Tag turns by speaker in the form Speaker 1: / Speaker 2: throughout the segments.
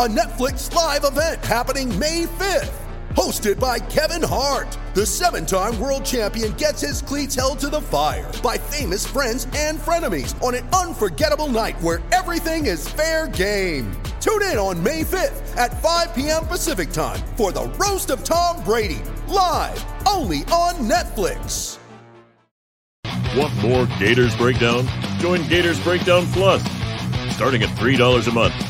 Speaker 1: a Netflix live event happening May 5th. Hosted by Kevin Hart, the seven time world champion gets his cleats held to the fire by famous friends and frenemies on an unforgettable night where everything is fair game. Tune in on May 5th at 5 p.m. Pacific time for the Roast of Tom Brady, live only on Netflix.
Speaker 2: Want more Gators Breakdown? Join Gators Breakdown Plus. Starting at $3 a month,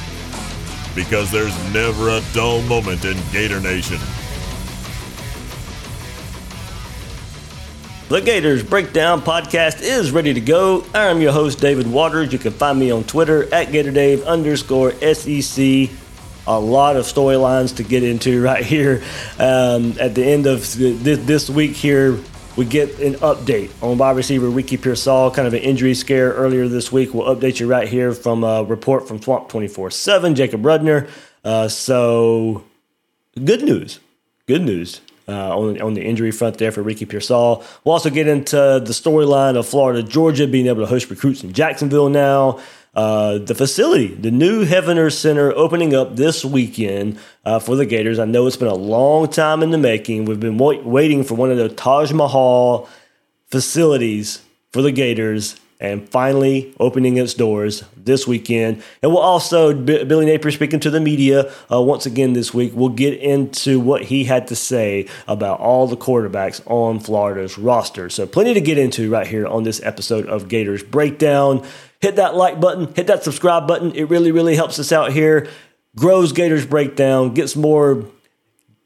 Speaker 2: Because there's never a dull moment in Gator Nation.
Speaker 3: The Gators Breakdown podcast is ready to go. I'm your host, David Waters. You can find me on Twitter at GatorDave underscore SEC. A lot of storylines to get into right here. Um, at the end of this, this week here, we get an update on wide receiver Ricky Pearsall, kind of an injury scare earlier this week. We'll update you right here from a report from Swamp 24 7, Jacob Rudner. Uh, so, good news. Good news. Uh, on, on the injury front there for Ricky Pearsall. We'll also get into the storyline of Florida, Georgia being able to host recruits in Jacksonville now. Uh, the facility, the new Heavener Center, opening up this weekend uh, for the Gators. I know it's been a long time in the making. We've been wait- waiting for one of the Taj Mahal facilities for the Gators, and finally opening its doors this weekend. And we'll also, B- Billy Napier speaking to the media uh, once again this week, we'll get into what he had to say about all the quarterbacks on Florida's roster. So, plenty to get into right here on this episode of Gators Breakdown. Hit that like button, hit that subscribe button. It really, really helps us out here. Grows Gators Breakdown, gets more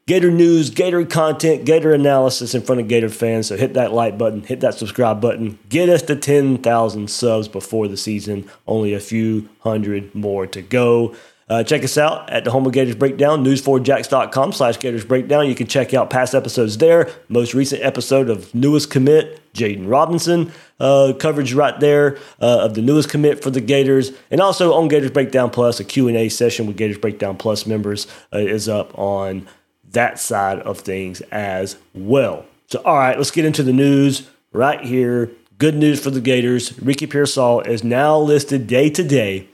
Speaker 3: Gator news, Gator content, Gator analysis in front of Gator fans. So hit that like button, hit that subscribe button. Get us to 10,000 subs before the season. Only a few hundred more to go. Uh, check us out at the Home of Gators Breakdown, news4jax.com slash Gators Breakdown. You can check out past episodes there. Most recent episode of newest commit, Jaden Robinson, uh, coverage right there uh, of the newest commit for the Gators. And also on Gators Breakdown Plus, a Q&A session with Gators Breakdown Plus members uh, is up on that side of things as well. So, all right, let's get into the news right here. Good news for the Gators. Ricky Pearsall is now listed day to day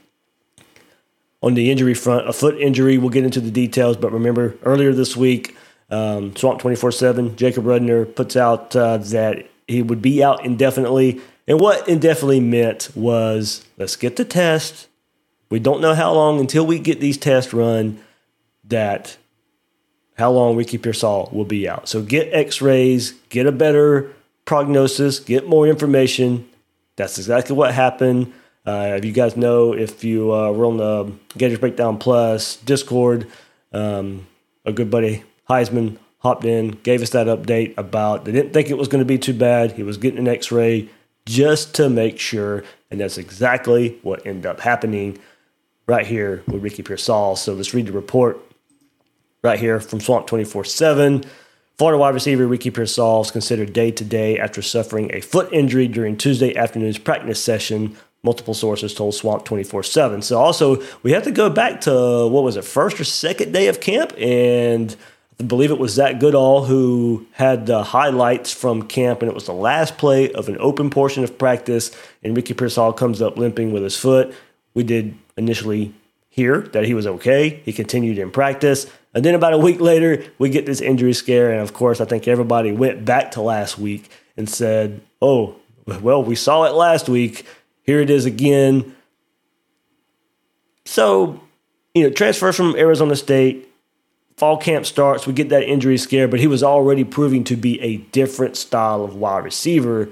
Speaker 3: on the injury front, a foot injury. We'll get into the details, but remember earlier this week, um, Swamp 24 7, Jacob Rudner puts out uh, that he would be out indefinitely. And what indefinitely meant was let's get the test. We don't know how long until we get these tests run that how long Ricky Pearsall will be out. So get x rays, get a better prognosis, get more information. That's exactly what happened. Uh, if you guys know, if you uh, were on the Gators Breakdown Plus Discord, um, a good buddy Heisman hopped in, gave us that update about they didn't think it was going to be too bad. He was getting an x ray just to make sure. And that's exactly what ended up happening right here with Ricky Pearsall. So let's read the report right here from Swamp 24 7. Florida wide receiver Ricky Pearsall is considered day to day after suffering a foot injury during Tuesday afternoon's practice session. Multiple sources told Swamp 24 7. So, also, we have to go back to what was it, first or second day of camp? And I believe it was Zach Goodall who had the highlights from camp, and it was the last play of an open portion of practice. And Ricky Pearsall comes up limping with his foot. We did initially hear that he was okay. He continued in practice. And then about a week later, we get this injury scare. And of course, I think everybody went back to last week and said, oh, well, we saw it last week. Here it is again. So, you know, transfer from Arizona State, fall camp starts, we get that injury scare, but he was already proving to be a different style of wide receiver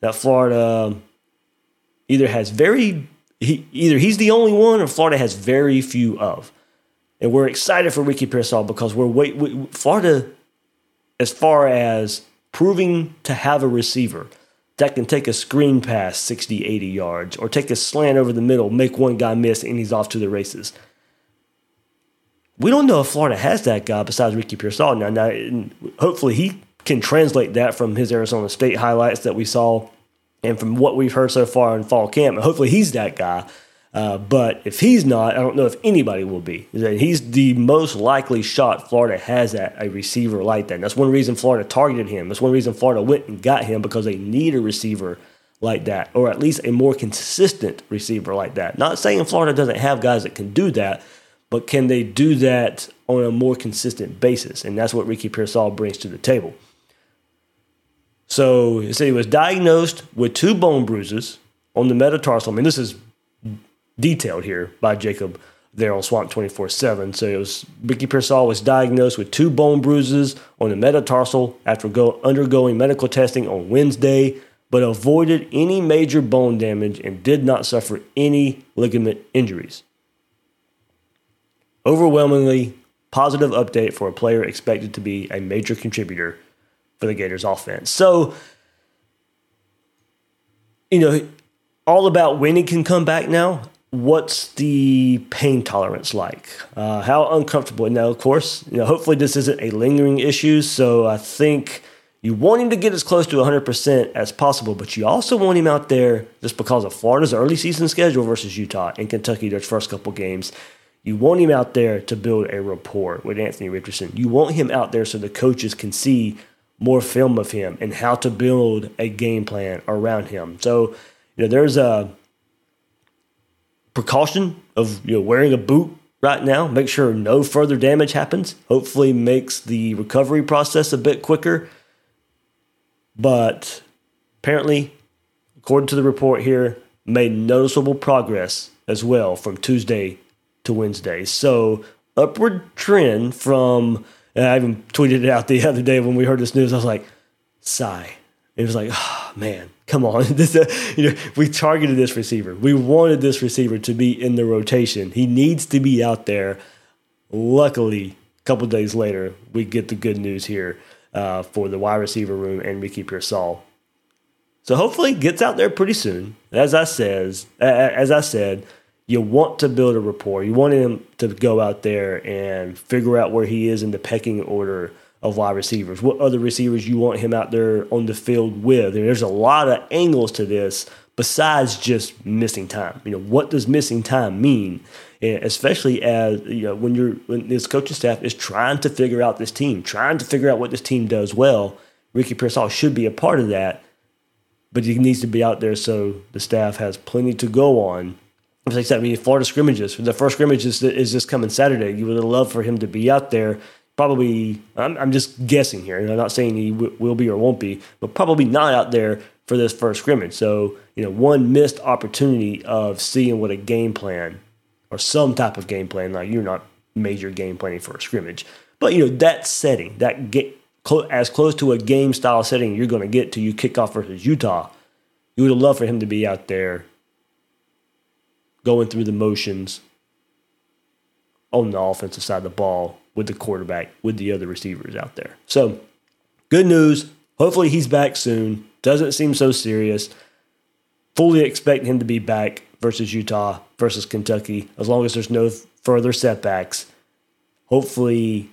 Speaker 3: that Florida um, either has very he either he's the only one or Florida has very few of. And we're excited for Ricky Pearsall because we're wait we, Florida as far as proving to have a receiver that can take a screen pass 60, 80 yards or take a slant over the middle, make one guy miss, and he's off to the races. We don't know if Florida has that guy besides Ricky Pearsall. Now, now hopefully he can translate that from his Arizona State highlights that we saw and from what we've heard so far in fall camp. Hopefully he's that guy. Uh, but if he's not, I don't know if anybody will be. He's the most likely shot Florida has at a receiver like that. That's one reason Florida targeted him. That's one reason Florida went and got him because they need a receiver like that, or at least a more consistent receiver like that. Not saying Florida doesn't have guys that can do that, but can they do that on a more consistent basis? And that's what Ricky Pearsall brings to the table. So he said he was diagnosed with two bone bruises on the metatarsal. I mean, this is detailed here by Jacob there on Swamp 24 7. So it was Ricky Pearsall was diagnosed with two bone bruises on the metatarsal after go, undergoing medical testing on Wednesday, but avoided any major bone damage and did not suffer any ligament injuries. Overwhelmingly positive update for a player expected to be a major contributor for the Gators offense. So, you know, all about when he can come back now what's the pain tolerance like? Uh, how uncomfortable? Now, of course, you know, hopefully this isn't a lingering issue. So I think you want him to get as close to 100% as possible, but you also want him out there just because of Florida's early season schedule versus Utah and Kentucky, their first couple games. You want him out there to build a rapport with Anthony Richardson. You want him out there so the coaches can see more film of him and how to build a game plan around him. So, you know, there's a precaution of you know wearing a boot right now. Make sure no further damage happens. Hopefully, makes the recovery process a bit quicker. But apparently, according to the report here, made noticeable progress as well from Tuesday to Wednesday. So upward trend from. I even tweeted it out the other day when we heard this news. I was like, sigh. It was like, oh, man, come on. this, uh, you know, we targeted this receiver. We wanted this receiver to be in the rotation. He needs to be out there. Luckily, a couple days later, we get the good news here uh, for the wide receiver room and Ricky Pearsall. So hopefully, gets out there pretty soon. As I says, as I said, you want to build a rapport. You want him to go out there and figure out where he is in the pecking order of wide receivers, what other receivers you want him out there on the field with. And there's a lot of angles to this besides just missing time. You know, what does missing time mean? And especially as you know, when you're when this coaching staff is trying to figure out this team, trying to figure out what this team does well. Ricky Pearsall should be a part of that, but he needs to be out there so the staff has plenty to go on. Like I said, I mean, Florida scrimmages. The first scrimmage is, is this coming Saturday. You would love for him to be out there probably I'm, I'm just guessing here, and I'm not saying he w- will be or won't be, but probably not out there for this first scrimmage. So you know, one missed opportunity of seeing what a game plan or some type of game plan. Like you're not major game planning for a scrimmage, but you know that setting, that get as close to a game style setting you're going to get to you kickoff versus Utah. You would have loved for him to be out there going through the motions on the offensive side of the ball with the quarterback, with the other receivers out there. So, good news. Hopefully, he's back soon. Doesn't seem so serious. Fully expect him to be back versus Utah, versus Kentucky, as long as there's no further setbacks. Hopefully,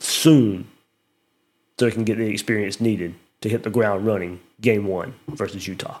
Speaker 3: soon, so he can get the experience needed to hit the ground running game one versus Utah.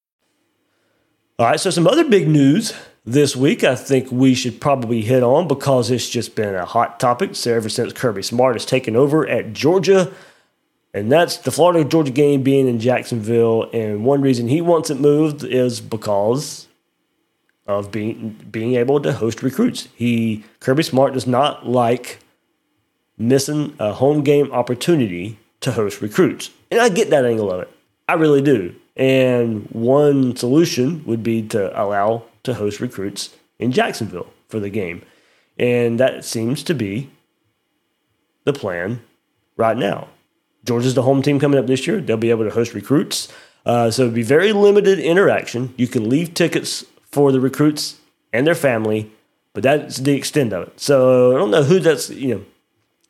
Speaker 3: All right, so some other big news this week I think we should probably hit on because it's just been a hot topic so ever since Kirby Smart has taken over at Georgia. And that's the Florida Georgia game being in Jacksonville. And one reason he wants it moved is because of being being able to host recruits. He Kirby Smart does not like missing a home game opportunity to host recruits. And I get that angle of it. I really do. And one solution would be to allow to host recruits in Jacksonville for the game. And that seems to be the plan right now. Georgia's the home team coming up this year. They'll be able to host recruits. Uh, so it'd be very limited interaction. You can leave tickets for the recruits and their family, but that's the extent of it. So I don't know who that's you know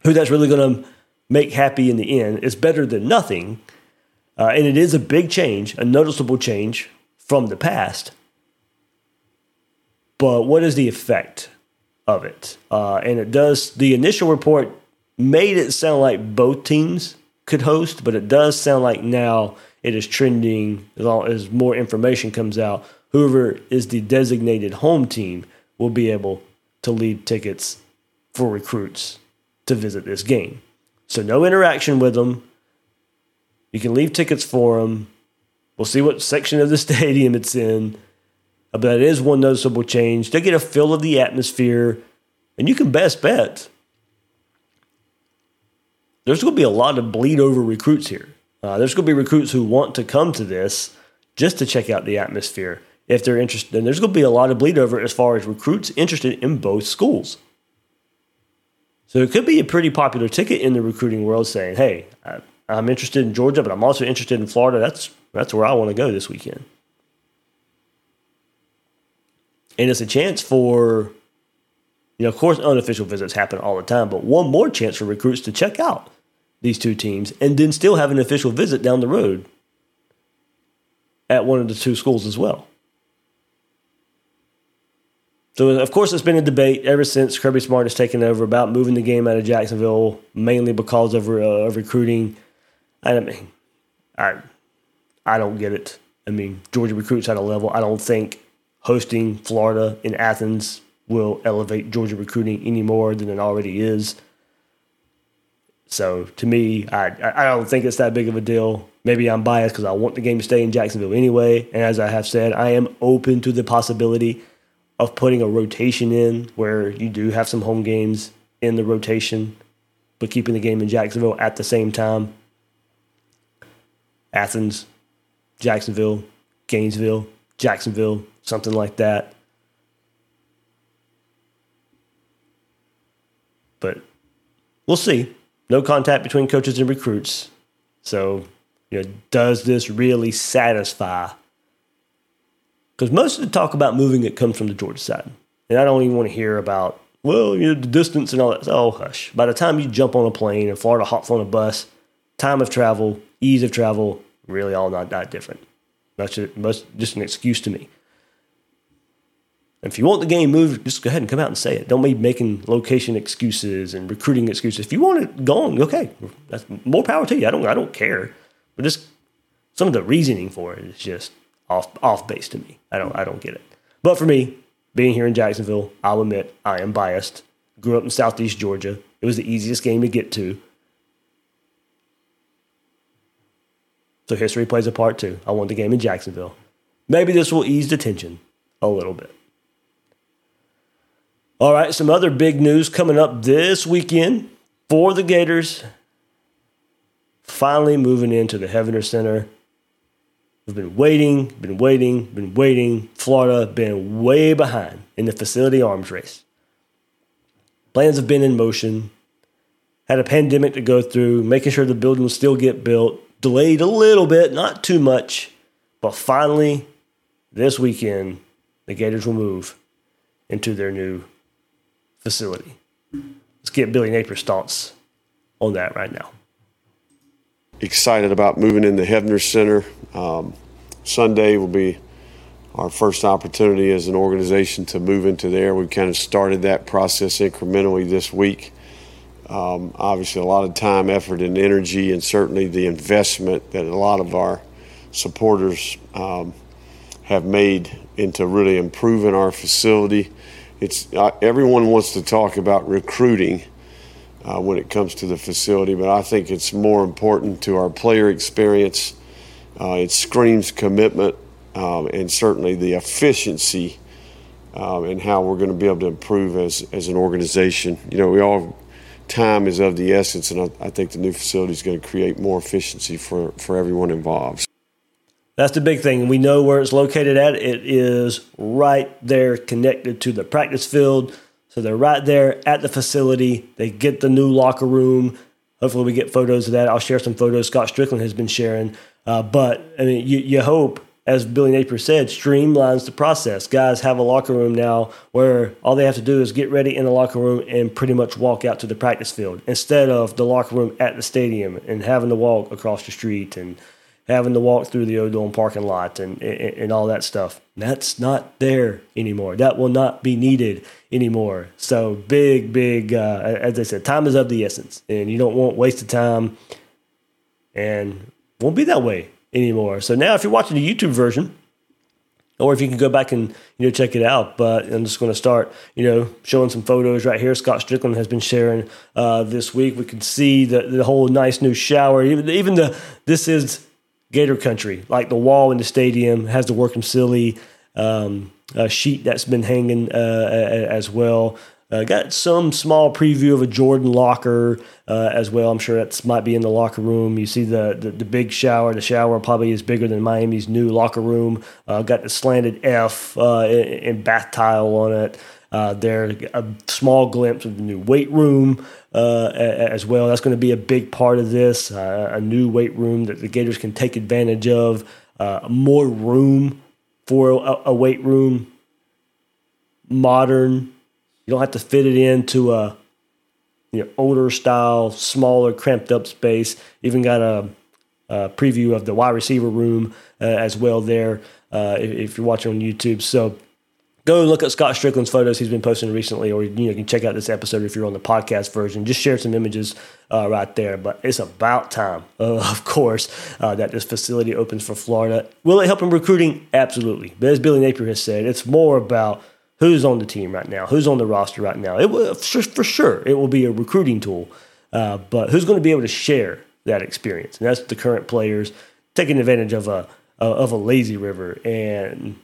Speaker 3: who that's really going to make happy in the end. It's better than nothing, uh, and it is a big change, a noticeable change from the past. But what is the effect of it? Uh, and it does. The initial report made it sound like both teams could host, but it does sound like now it is trending as, all, as more information comes out. Whoever is the designated home team will be able to leave tickets for recruits to visit this game. So no interaction with them. You can leave tickets for them. We'll see what section of the stadium it's in. But it is one noticeable change. They get a feel of the atmosphere, and you can best bet there's going to be a lot of bleed over recruits here. Uh, there's going to be recruits who want to come to this just to check out the atmosphere if they're interested. And there's going to be a lot of bleed over as far as recruits interested in both schools. So it could be a pretty popular ticket in the recruiting world saying, hey, I'm interested in Georgia, but I'm also interested in Florida. That's, that's where I want to go this weekend. And it's a chance for, you know, of course, unofficial visits happen all the time, but one more chance for recruits to check out these two teams and then still have an official visit down the road at one of the two schools as well. So, of course, it's been a debate ever since Kirby Smart has taken over about moving the game out of Jacksonville, mainly because of, uh, of recruiting. I mean, I, I don't get it. I mean, Georgia recruits at a level I don't think hosting Florida in Athens will elevate Georgia recruiting any more than it already is. So to me, I I don't think it's that big of a deal. Maybe I'm biased because I want the game to stay in Jacksonville anyway. And as I have said, I am open to the possibility of putting a rotation in where you do have some home games in the rotation, but keeping the game in Jacksonville at the same time. Athens, Jacksonville, Gainesville, Jacksonville, something like that. But we'll see. No contact between coaches and recruits. So, you know, does this really satisfy? Because most of the talk about moving it comes from the Georgia side. And I don't even want to hear about, well, you know, the distance and all that. Oh, hush. By the time you jump on a plane and Florida hops on a bus, time of travel, ease of travel, really all not that different. That's just, just an excuse to me. If you want the game moved, just go ahead and come out and say it. Don't be making location excuses and recruiting excuses. If you want it gone, okay, that's more power to you. I don't, I don't care. But just some of the reasoning for it is just off, off base to me. I don't, I don't get it. But for me, being here in Jacksonville, I'll admit I am biased. Grew up in Southeast Georgia. It was the easiest game to get to. So history plays a part too. I want the game in Jacksonville. Maybe this will ease the tension a little bit. All right, some other big news coming up this weekend for the Gators. Finally moving into the Heavener Center. We've been waiting, been waiting, been waiting. Florida been way behind in the facility arms race. Plans have been in motion. Had a pandemic to go through, making sure the building will still get built. Delayed a little bit, not too much, but finally, this weekend, the Gators will move into their new facility. Let's get Billy Napier's thoughts on that right now.
Speaker 4: Excited about moving into Heavener Center. Um, Sunday will be our first opportunity as an organization to move into there. We've kind of started that process incrementally this week. Um, obviously, a lot of time, effort, and energy, and certainly the investment that a lot of our supporters um, have made into really improving our facility. It's uh, everyone wants to talk about recruiting uh, when it comes to the facility, but I think it's more important to our player experience. Uh, it screams commitment um, and certainly the efficiency um, and how we're going to be able to improve as, as an organization. You know, we all time is of the essence, and I, I think the new facility is going to create more efficiency for, for everyone involved.
Speaker 3: That's the big thing. We know where it's located at. It is right there connected to the practice field. So they're right there at the facility. They get the new locker room. Hopefully, we get photos of that. I'll share some photos Scott Stricklin has been sharing. Uh, but I mean, you, you hope, as Billy Napier said, streamlines the process. Guys have a locker room now where all they have to do is get ready in the locker room and pretty much walk out to the practice field instead of the locker room at the stadium and having to walk across the street and having to walk through the O'Dome parking lot and, and, and all that stuff. That's not there anymore. That will not be needed anymore. So big, big. Uh, as I said, time is of the essence, and you don't want wasted time, and won't be that way anymore. So now, if you're watching the YouTube version, or if you can go back and you know check it out. But I'm just going to start, you know, showing some photos right here. Scott Stricklin has been sharing uh, this week. We can see the the whole nice new shower. Even even the this is Gator Country, like the wall in the stadium has the Workham Silly um, sheet that's been hanging uh, as well. Uh, got some small preview of a Jordan locker uh, as well. I'm sure that might be in the locker room. You see the, the, the big shower. The shower probably is bigger than Miami's new locker room. Uh, got the slanted F uh, in, in, bath tile on it. Uh, there, a small glimpse of the new weight room uh, as well. That's going to be a big part of this. a new weight room that the Gators can take advantage of. more room for a, a weight room. Modern you don't have to fit it into a you know, older style, smaller, cramped up space. Even got a, a preview of the wide receiver room uh, as well there uh, if, if, you're watching on YouTube. So go look at Scott Stricklin's photos he's been posting recently, or you, know, you can check out this episode if you're on the podcast version. Just share some images uh, right there. But it's about time, of course, uh, that this facility opens for Florida. Will it help in recruiting? Absolutely. But as Billy Napier has said, it's more about who's on the team right now, who's on the roster right now. It will, for sure, it will be a recruiting tool, uh, but who's going to be able to share that experience? And that's the current players taking advantage of a of a lazy river and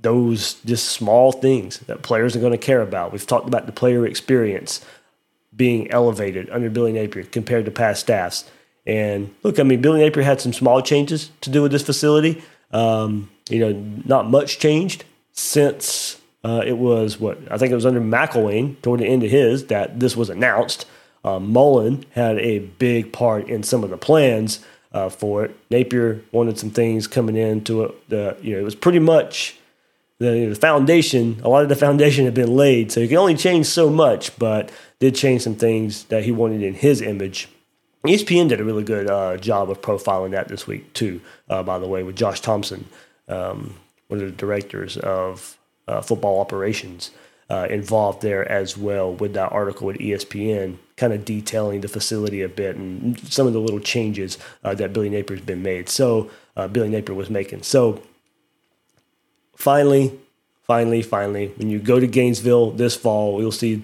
Speaker 3: those just small things that players are going to care about. We've talked about the player experience being elevated under Billy Napier compared to past staffs. And look, I mean, Billy Napier had some small changes to do with this facility. Um, you know, not much changed since uh, it was what I think it was under McElwain toward the end of his that this was announced. Uh, Mullen had a big part in some of the plans uh, for it. Napier wanted some things coming into it. You know it was pretty much the, the foundation. A lot of the foundation had been laid, so he could only change so much, but did change some things that he wanted in his image. ESPN did a really good uh, job of profiling that this week too. Uh, by the way, with Josh Thompson, um, one of the directors of uh, football operations uh, involved there as well with that article with ESPN, kind of detailing the facility a bit and some of the little changes uh, that Billy Napier's been made. So uh, Billy Napier was making. So finally, finally, finally, when you go to Gainesville this fall, you'll see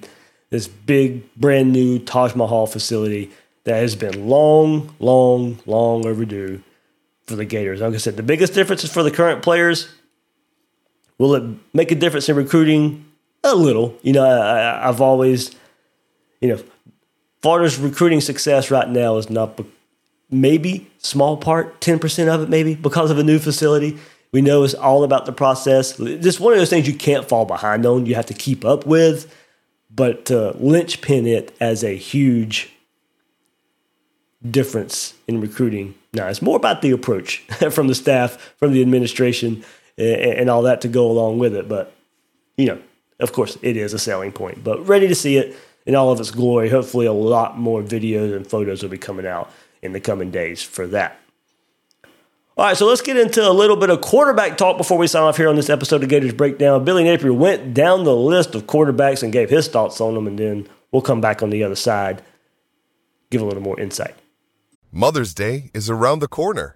Speaker 3: this big, brand new Taj Mahal facility that has been long, long, long overdue for the Gators. Like I said, the biggest difference is for the current players Will it make a difference in recruiting? A little. You know, I, have always, you know, Florida's recruiting success right now is not maybe small part, 10% of it maybe because of a new facility. We know it's all about the process. Just one of those things you can't fall behind on, you have to keep up with. But to linchpin it as a huge difference in recruiting, now it's more about the approach from the staff, from the administration, and all that to go along with it. But, you know, of course, it is a selling point. But ready to see it in all of its glory. Hopefully, a lot more videos and photos will be coming out in the coming days for that. All right, so let's get into a little bit of quarterback talk before we sign off here on this episode of Gators Breakdown. Billy Napier went down the list of quarterbacks and gave his thoughts on them, and then we'll come back on the other side, give a little more insight.
Speaker 5: Mother's Day is around the corner.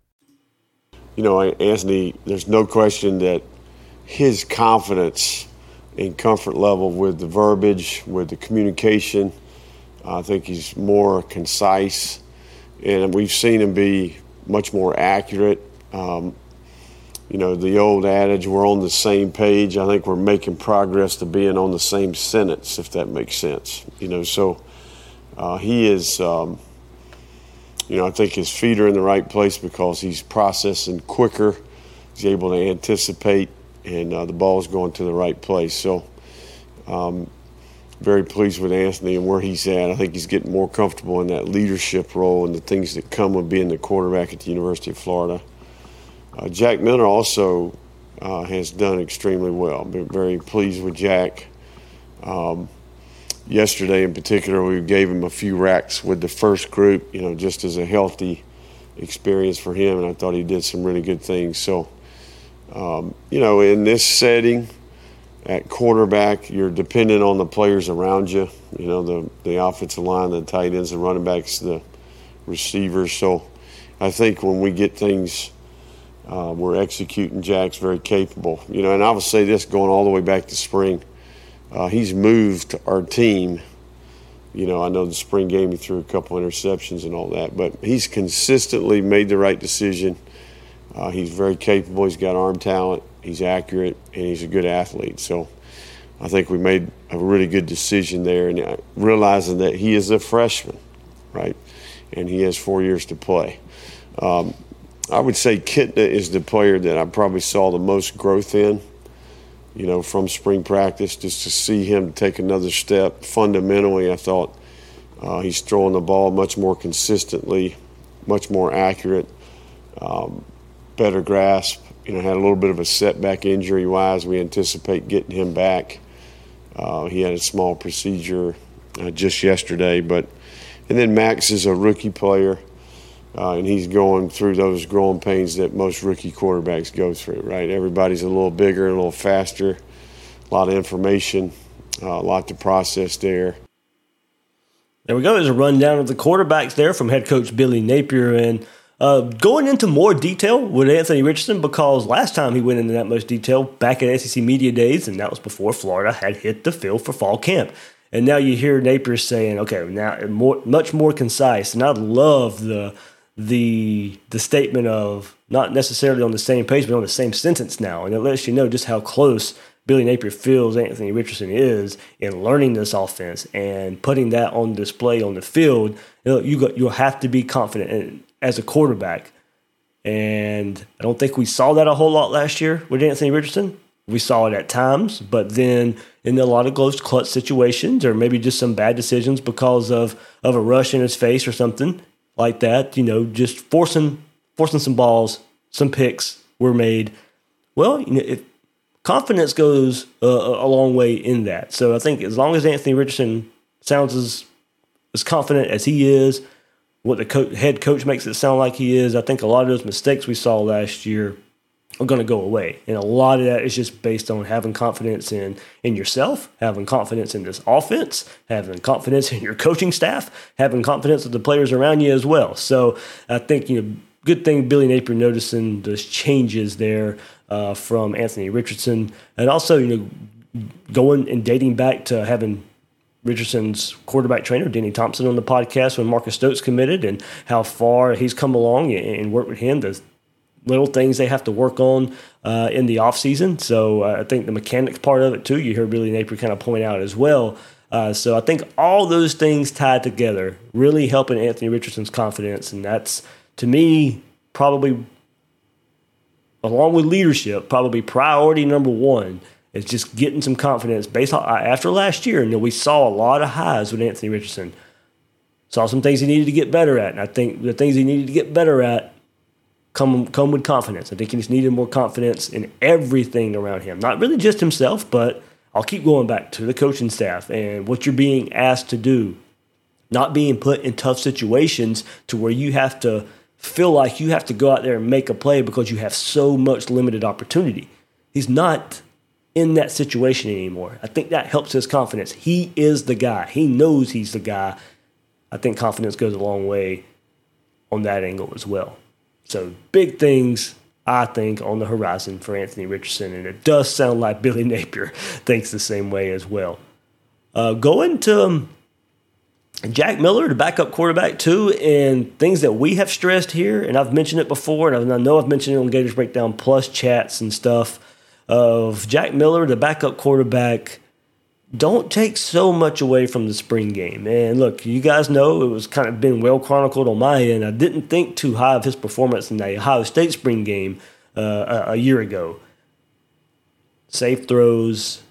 Speaker 4: You know, Anthony, there's no question that his confidence and comfort level with the verbiage, with the communication, I think he's more concise. And we've seen him be much more accurate. Um, you know, the old adage, we're on the same page. I think we're making progress to being on the same sentence, if that makes sense. You know, so uh, he is, um, you know, I think his feet are in the right place because he's processing quicker. He's able to anticipate, and uh, the ball's going to the right place. So, um, very pleased with Anthony and where he's at. I think he's getting more comfortable in that leadership role and the things that come with being the quarterback at the University of Florida. Uh, Jack Miller also uh, has done extremely well. Been very pleased with Jack. Um, yesterday, in particular, we gave him a few racks with the first group, you know, just as a healthy experience for him, and I thought he did some really good things. So, um, you know, in this setting, at quarterback, you're dependent on the players around you. You know, the the offensive line, the tight ends, the running backs, the receivers. So, I think when we get things, uh, we're executing. Jack's very capable. You know, and I will say this: going all the way back to spring, uh, he's moved our team. You know, I know the spring game he threw a couple interceptions and all that, but he's consistently made the right decision. Uh, he's very capable. He's got arm talent he's accurate, and he's a good athlete. So I think we made a really good decision there, and uh, realizing that he is a freshman, right, and he has four years to play. Um, I would say Kitna is the player that I probably saw the most growth in. You know, from spring practice, just to see him take another step. Fundamentally, I thought uh, he's throwing the ball much more consistently, much more accurate, um, better grasp you know, had a little bit of a setback injury wise. We anticipate getting him back. Uh, he had a small procedure uh, just yesterday, but and then Max is a rookie player, uh, and he's going through those growing pains that most rookie quarterbacks go through. Right, everybody's a little bigger, a little faster, a lot of information, uh, a lot to process there.
Speaker 3: There we go. There's a rundown of the quarterbacks there from head coach Billy Napier and. Uh, going into more detail with Anthony Richardson because last time he went into that much detail back at SEC Media Days, and that was before Florida had hit the field for fall camp. And now you hear Napier saying, "Okay, now more, much more concise." And I love the the the statement of not necessarily on the same page, but on the same sentence now, and it lets you know just how close Billy Napier feels Anthony Richardson is in learning this offense and putting that on display on the field. You know, you got, you'll have to be confident in, as a quarterback. And I don't think we saw that a whole lot last year with Anthony Richardson. We saw it at times, but then in a lot of close clutch situations, or maybe just some bad decisions because of of a rush in his face or something like that. You know, just forcing forcing some balls, some picks were made. Well, you know, if confidence goes uh, a long way in that. So I think as long as Anthony Richardson sounds as as confident as he is, what the co- head coach makes it sound like he is. I think a lot of those mistakes we saw last year are going to go away, and a lot of that is just based on having confidence in in yourself, having confidence in this offense, having confidence in your coaching staff, having confidence with the players around you as well. So I think you know, good thing Billy Napier noticing those changes there uh, from Anthony Richardson, and also you know going and dating back to having Richardson's quarterback trainer, Denny Thompson, on the podcast when Marcus Stokes committed and how far he's come along and worked with him. Little things they have to work on uh, in the offseason. So uh, I think the mechanics part of it, too, you hear Billy Napier kind of point out as well. Uh, so I think all those things tied together really helping Anthony Richardson's confidence. And that's, to me, probably, along with leadership, probably priority number one is just getting some confidence based on after last year. And we saw a lot of highs with Anthony Richardson. Saw some things he needed to get better at, and I think the things he needed to get better at come come with confidence. I think he's needed more confidence in everything around him, not really just himself, but I'll keep going back to the coaching staff and what you're being asked to do, not being put in tough situations to where you have to feel like you have to go out there and make a play because you have so much limited opportunity. He's not in that situation anymore. I think that helps his confidence. He is the guy. He knows he's the guy. I think confidence goes a long way on that angle as well. So big things, I think, on the horizon for Anthony Richardson, and it does sound like Billy Napier thinks the same way as well. Uh, going to um, Jack Miller, the backup quarterback, too, and things that we have stressed here, and I've mentioned it before, and I know I've mentioned it on Gators Breakdown Plus chats and stuff of Jack Miller, the backup quarterback. Don't take so much away from the spring game. And look, you guys know it was kind of been well chronicled on my end. I didn't think too high of his performance in the Ohio State spring game uh, a, a year ago. Safe throws,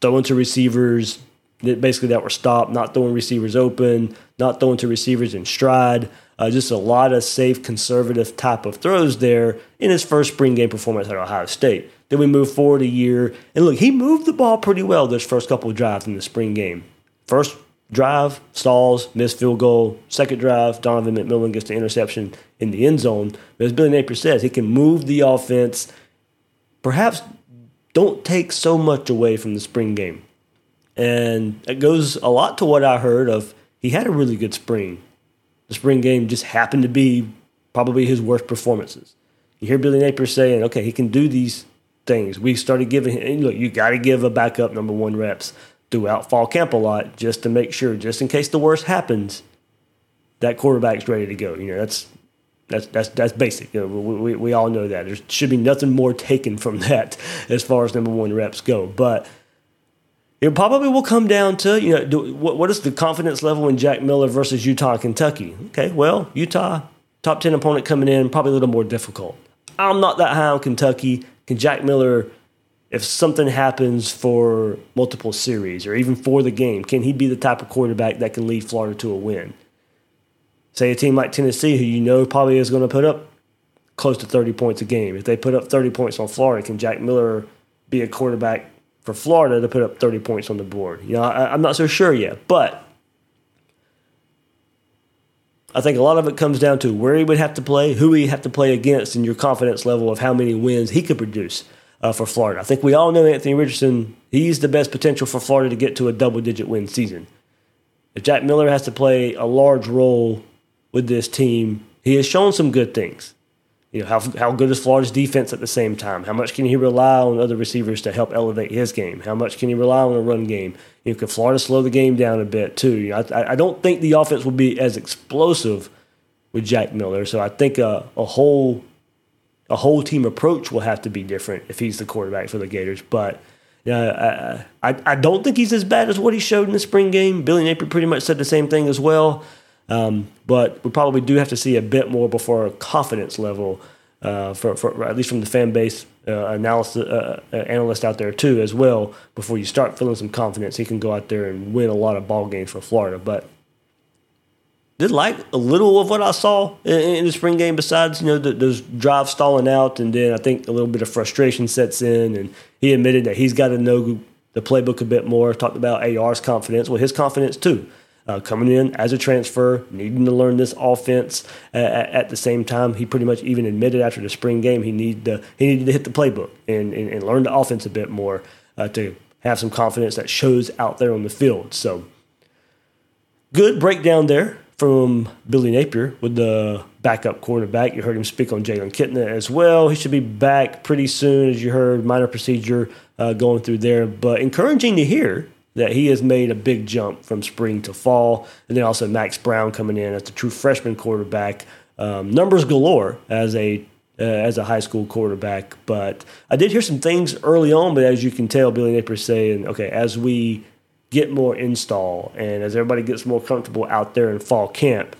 Speaker 3: throwing to receivers, that basically that were stopped, not throwing receivers open, not throwing to receivers in stride. Uh, just a lot of safe, conservative type of throws there in his first spring game performance at Ohio State. Then we move forward a year, and look, he moved the ball pretty well those first couple of drives in the spring game. First drive, stalls, missed field goal. Second drive, Donovan McMillon gets the interception in the end zone. But as Billy Napier says, he can move the offense. Perhaps don't take so much away from the spring game. And it goes a lot to what I heard of he had a really good spring. The spring game just happened to be probably his worst performances. You hear Billy Napier saying, okay, he can do these things. We started giving him, look, you got to give a backup number one reps throughout fall camp a lot just to make sure, just in case the worst happens, that quarterback's ready to go. You know, that's that's that's that's basic. You know, we, we, we all know that. There should be nothing more taken from that as far as number one reps go. But it probably will come down to you know do, what, what is the confidence level in Jack Miller versus Utah Kentucky? Okay, well Utah top ten opponent coming in probably a little more difficult. I'm not that high on Kentucky. Can Jack Miller, if something happens for multiple series or even for the game, can he be the type of quarterback that can lead Florida to a win? Say a team like Tennessee, who you know probably is going to put up close to 30 points a game. If they put up 30 points on Florida, can Jack Miller be a quarterback for Florida to put up 30 points on the board. You know, I, am not so sure yet, but I think a lot of it comes down to where he would have to play, who he have to play against, and your confidence level of how many wins he could produce uh, for Florida. I think we all know Anthony Richardson, he's the best potential for Florida to get to a double digit win season. If Jack Miller has to play a large role with this team, he has shown some good things. You know, how, how good is Florida's defense at the same time? How much can he rely on other receivers to help elevate his game? How much can he rely on a run game? You know, can Florida slow the game down a bit too? You know, I, I don't think the offense will be as explosive with Jack Miller. So I think a, a whole a whole team approach will have to be different if he's the quarterback for the Gators. But uh, I, I, I don't think he's as bad as what he showed in the spring game. Billy Napier pretty much said the same thing as well. Um, but we probably do have to see a bit more before a confidence level, uh, for, for, at least from the fan base uh, analysis uh, uh, analyst out there too as well. Before you start feeling some confidence, he can go out there and win a lot of ball games for Florida. But did like a little of what I saw in, in the spring game. Besides, you know, the, those drives stalling out, and then I think a little bit of frustration sets in, and he admitted that he's got to know the playbook a bit more. Talked about AR's confidence, well, his confidence too uh, coming in as a transfer, needing to learn this offense at the same time. He pretty much even admitted after the spring game he needed to, he needed to hit the playbook and, and, and learn the offense a bit more uh, to have some confidence that shows out there on the field. So good breakdown there from Billy Napier with the backup quarterback. You heard him speak on Jalen Kitna as well. He should be back pretty soon, as you heard, minor procedure uh, going through there. But encouraging to hear that he has made a big jump from spring to fall. And then also Max Brown coming in as the true freshman quarterback. Um, numbers galore as a uh, as a high school quarterback. But I did hear some things early on, but as you can tell, Billy Napier saying, okay, as we get more install and as everybody gets more comfortable out there in fall camp,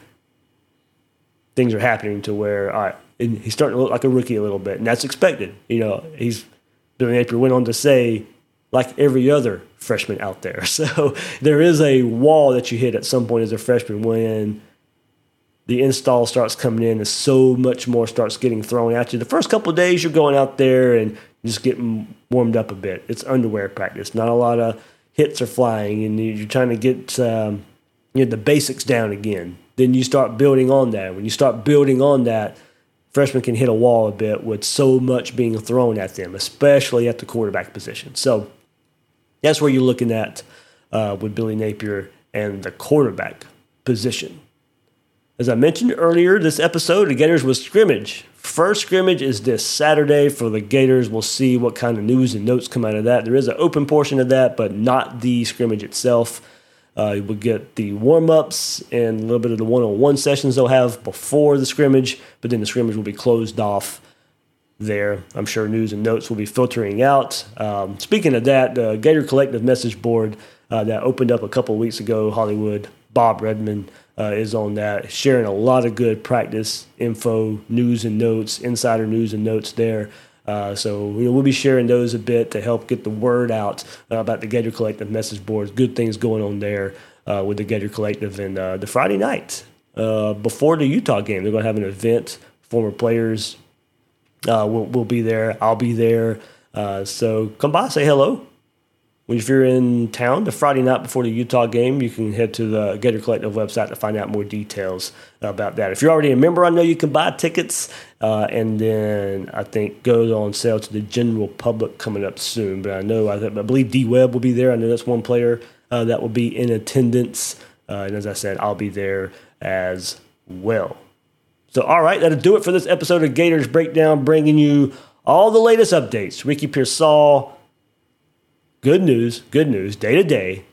Speaker 3: things are happening to where, all right, he's starting to look like a rookie a little bit. And that's expected. You know, he's Billy Napier went on to say like every other freshman out there. So there is a wall that you hit at some point as a freshman when the install starts coming in and so much more starts getting thrown at you. The first couple days you're going out there and just getting warmed up a bit. It's underwear practice. Not a lot of hits are flying, and you're trying to get um, you know the basics down again. Then you start building on that. When you start building on that, freshmen can hit a wall a bit with so much being thrown at them, especially at the quarterback position. So that's where you're looking at uh, with Billy Napier and the quarterback position. As I mentioned earlier, this episode of Gators was scrimmage. First scrimmage is this Saturday for the Gators. We'll see what kind of news and notes come out of that. There is an open portion of that, but not the scrimmage itself. Uh, we'll get the warm ups and a little bit of the one on one sessions they'll have before the scrimmage, but then the scrimmage will be closed off there. I'm sure news and notes will be filtering out. Um, speaking of that, the Gator Collective message board uh, that opened up a couple weeks ago, Hollywood, Bob Redmond uh, is on that, sharing a lot of good practice info, news and notes, insider news and notes there. Uh, so you know, we'll be sharing those a bit to help get the word out uh, about the Gator Collective message boards. Good things going on there uh, with the Gator Collective. And uh, the Friday night before the Utah game, they're going to have an event. Former players uh, will will be there. I'll be there. so come by, say hello. If you're in town the Friday night before the Utah game, you can head to the Gator Collective website to find out more details about that. If you're already a member, I know you can buy tickets, uh, and then I think goes on sale to the general public coming up soon. But I know I, I believe D Webb will be there. I know that's one player uh, that will be in attendance, uh, and as I said, I'll be there as well. So, all right, that'll do it for this episode of Gators Breakdown, bringing you all the latest updates. Ricky Pearsall good news, good news, day to day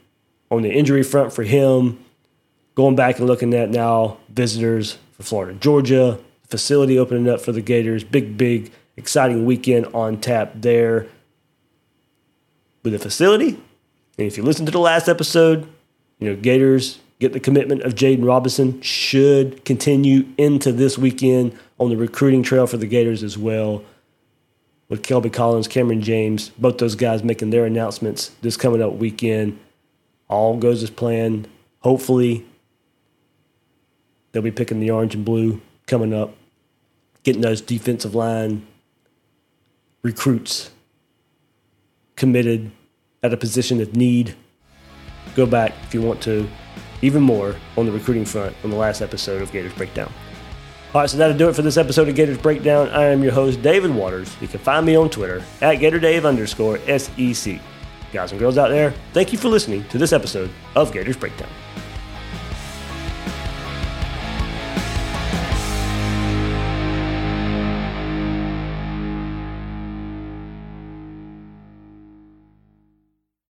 Speaker 3: on the injury front for him. Going back and looking at now visitors for Florida, Georgia, facility opening up for the Gators. Big, big, exciting weekend on tap there with the facility. And if you listen to the last episode, you know, Gators get the commitment of Jaden Robinson, should continue into this weekend on the recruiting trail for the Gators as well with Kelby Collins, Cameron James, both those guys making their announcements this coming up weekend. All goes as planned. Hopefully, they'll be picking the orange and blue coming up, getting those defensive line recruits committed at a position of need. Go back if you want to, even more on the recruiting front on the last episode of Gators Breakdown. All right, so that'll do it for this episode of Gators Breakdown. I am your host, David Waters. You can find me on Twitter at GatorDave underscore SEC. Guys and girls out there, thank you for listening to this episode of Gators Breakdown.